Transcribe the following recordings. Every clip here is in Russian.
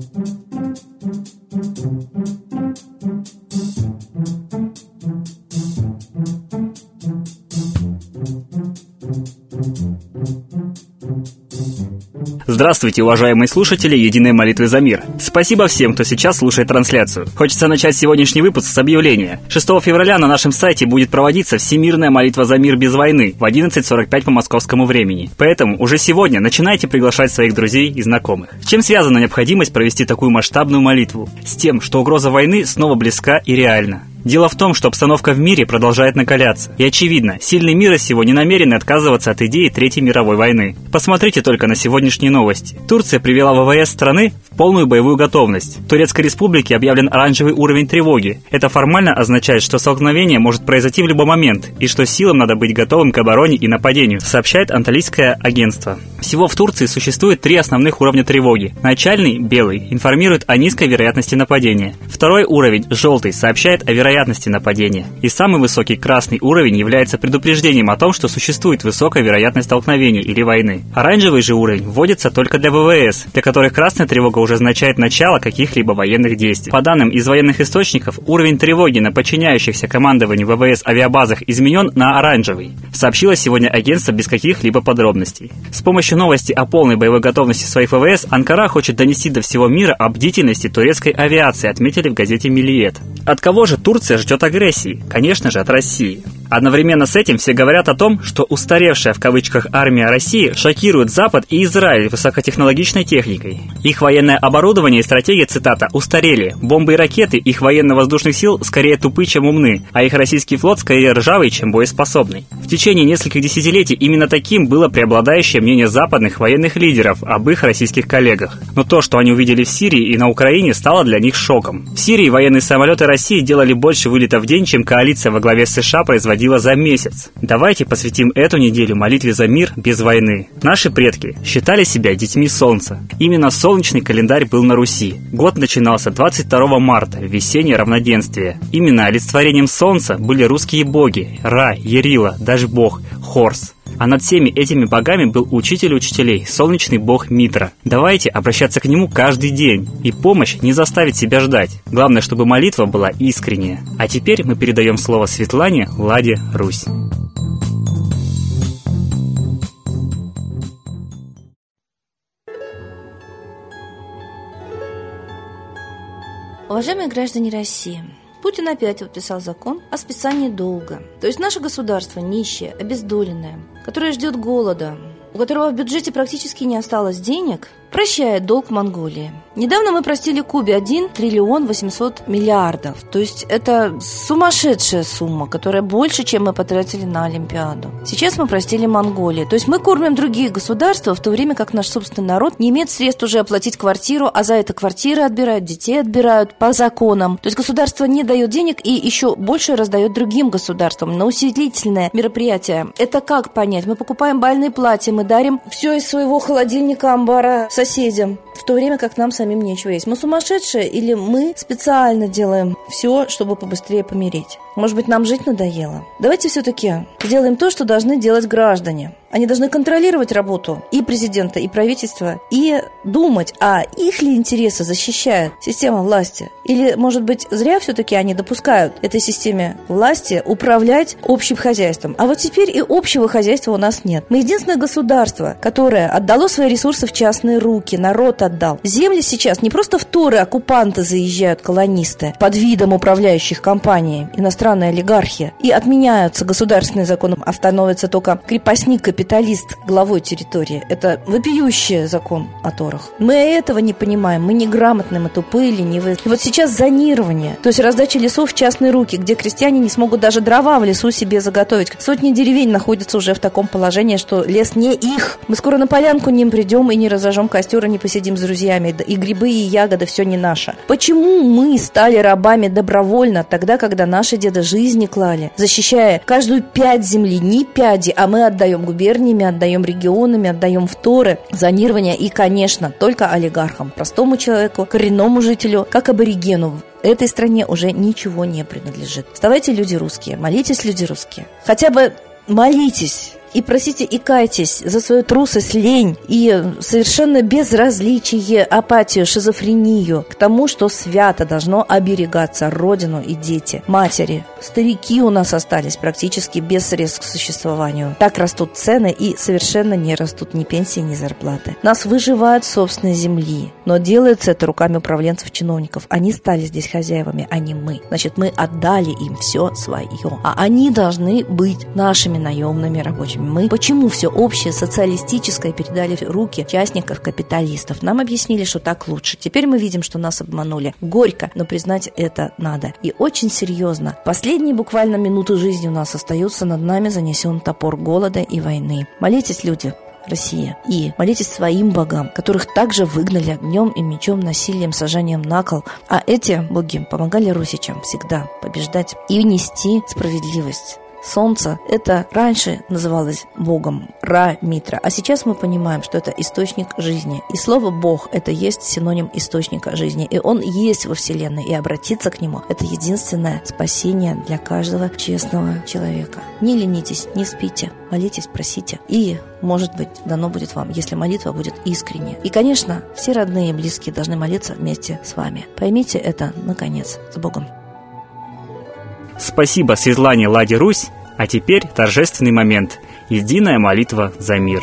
thank you. Здравствуйте, уважаемые слушатели Единой молитвы за мир. Спасибо всем, кто сейчас слушает трансляцию. Хочется начать сегодняшний выпуск с объявления. 6 февраля на нашем сайте будет проводиться Всемирная молитва за мир без войны в 11.45 по московскому времени. Поэтому уже сегодня начинайте приглашать своих друзей и знакомых. Чем связана необходимость провести такую масштабную молитву? С тем, что угроза войны снова близка и реальна. Дело в том, что обстановка в мире продолжает накаляться. И очевидно, сильные мира сего не намерены отказываться от идеи Третьей мировой войны. Посмотрите только на сегодняшние новости. Турция привела ВВС страны в полную боевую готовность. В Турецкой республике объявлен оранжевый уровень тревоги. Это формально означает, что столкновение может произойти в любой момент, и что силам надо быть готовым к обороне и нападению, сообщает анталийское агентство. Всего в Турции существует три основных уровня тревоги. Начальный, белый, информирует о низкой вероятности нападения. Второй уровень, желтый, сообщает о вероятности вероятности нападения. И самый высокий красный уровень является предупреждением о том, что существует высокая вероятность столкновения или войны. Оранжевый же уровень вводится только для ВВС, для которых красная тревога уже означает начало каких-либо военных действий. По данным из военных источников, уровень тревоги на подчиняющихся командованию ВВС авиабазах изменен на оранжевый, сообщило сегодня агентство без каких-либо подробностей. С помощью новости о полной боевой готовности своих ВВС Анкара хочет донести до всего мира о бдительности турецкой авиации, отметили в газете «Милиет». От кого же Турция Турция ждет агрессии, конечно же, от России. Одновременно с этим все говорят о том, что устаревшая в кавычках армия России шокирует Запад и Израиль высокотехнологичной техникой. Их военное оборудование и стратегия, цитата, устарели. Бомбы и ракеты их военно-воздушных сил скорее тупы, чем умны, а их российский флот скорее ржавый, чем боеспособный. В течение нескольких десятилетий именно таким было преобладающее мнение западных военных лидеров об их российских коллегах. Но то, что они увидели в Сирии и на Украине, стало для них шоком. В Сирии военные самолеты России делали больше вылетов в день, чем коалиция во главе с США производила за месяц. Давайте посвятим эту неделю молитве за мир без войны. Наши предки считали себя детьми Солнца. Именно солнечный календарь был на Руси. Год начинался 22 марта, весеннее равноденствие. Именно олицетворением Солнца были русские боги – Ра, Ерила, даже бог – Хорс. А над всеми этими богами был учитель учителей, солнечный бог Митра. Давайте обращаться к нему каждый день. И помощь не заставит себя ждать. Главное, чтобы молитва была искренняя. А теперь мы передаем слово Светлане Ладе Русь. Уважаемые граждане России, Путин опять подписал закон о списании долга. То есть наше государство нищее, обездоленное, которое ждет голода, у которого в бюджете практически не осталось денег, прощает долг Монголии. Недавно мы простили Кубе 1 триллион 800 миллиардов. То есть это сумасшедшая сумма, которая больше, чем мы потратили на Олимпиаду. Сейчас мы простили Монголии. То есть мы кормим другие государства, в то время как наш собственный народ не имеет средств уже оплатить квартиру, а за это квартиры отбирают, детей отбирают по законам. То есть государство не дает денег и еще больше раздает другим государствам на усилительное мероприятие. Это как понять? Мы покупаем бальные платья, мы дарим все из своего холодильника, амбара соседям, в то время как нам самим нечего есть. Мы сумасшедшие или мы специально делаем все, чтобы побыстрее помереть? Может быть, нам жить надоело? Давайте все-таки сделаем то, что должны делать граждане. Они должны контролировать работу и президента, и правительства, и думать, а их ли интересы защищает система власти. Или, может быть, зря все-таки они допускают этой системе власти управлять общим хозяйством. А вот теперь и общего хозяйства у нас нет. Мы единственное государство, которое отдало свои ресурсы в частные руки, народ отдал. Земли сейчас не просто в Торы оккупанты заезжают, колонисты, под видом управляющих компаний, иностранная олигархия, и отменяются государственные законы, а становится только крепостник капитал капиталист главой территории. Это вопиющий закон о Торах. Мы этого не понимаем, мы неграмотны, мы тупые, ленивые. И вот сейчас зонирование, то есть раздача лесов в частные руки, где крестьяне не смогут даже дрова в лесу себе заготовить. Сотни деревень находятся уже в таком положении, что лес не их. Мы скоро на полянку не придем и не разожжем костер, и не посидим с друзьями. И грибы, и ягоды, все не наше. Почему мы стали рабами добровольно, тогда, когда наши деды жизни клали, защищая каждую пять земли, не пяди, а мы отдаем губерниями, отдаем регионами, отдаем вторы, зонирование и, конечно, только олигархам, простому человеку, коренному жителю, как аборигену этой стране уже ничего не принадлежит. Вставайте, люди русские, молитесь, люди русские. Хотя бы молитесь и просите и кайтесь за свою трусость, лень и совершенно безразличие, апатию, шизофрению к тому, что свято должно оберегаться родину и дети, матери. Старики у нас остались практически без средств к существованию. Так растут цены и совершенно не растут ни пенсии, ни зарплаты. Нас выживают собственной земли, но делается это руками управленцев-чиновников. Они стали здесь хозяевами, а не мы. Значит, мы отдали им все свое. А они должны быть нашими наемными рабочими. Мы почему все общее социалистическое передали в руки частников капиталистов? Нам объяснили, что так лучше. Теперь мы видим, что нас обманули. Горько, но признать это надо. И очень серьезно. Последние буквально минуты жизни у нас остаются. Над нами занесен топор голода и войны. Молитесь, люди, Россия. И молитесь своим богам, которых также выгнали огнем и мечом, насилием, сажанием на кол. А эти боги помогали русичам всегда побеждать и нести справедливость. Солнце – это раньше называлось Богом, Ра Митра, а сейчас мы понимаем, что это источник жизни. И слово «Бог» – это есть синоним источника жизни, и он есть во Вселенной, и обратиться к нему – это единственное спасение для каждого честного человека. Не ленитесь, не спите, молитесь, просите, и, может быть, дано будет вам, если молитва будет искренне. И, конечно, все родные и близкие должны молиться вместе с вами. Поймите это, наконец, с Богом. Спасибо Светлане Ладе Русь, а теперь торжественный момент – единая молитва за мир.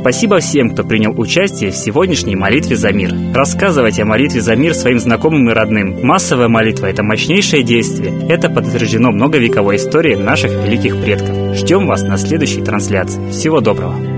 Спасибо всем, кто принял участие в сегодняшней молитве за мир. Рассказывайте о молитве за мир своим знакомым и родным. Массовая молитва – это мощнейшее действие. Это подтверждено многовековой историей наших великих предков. Ждем вас на следующей трансляции. Всего доброго!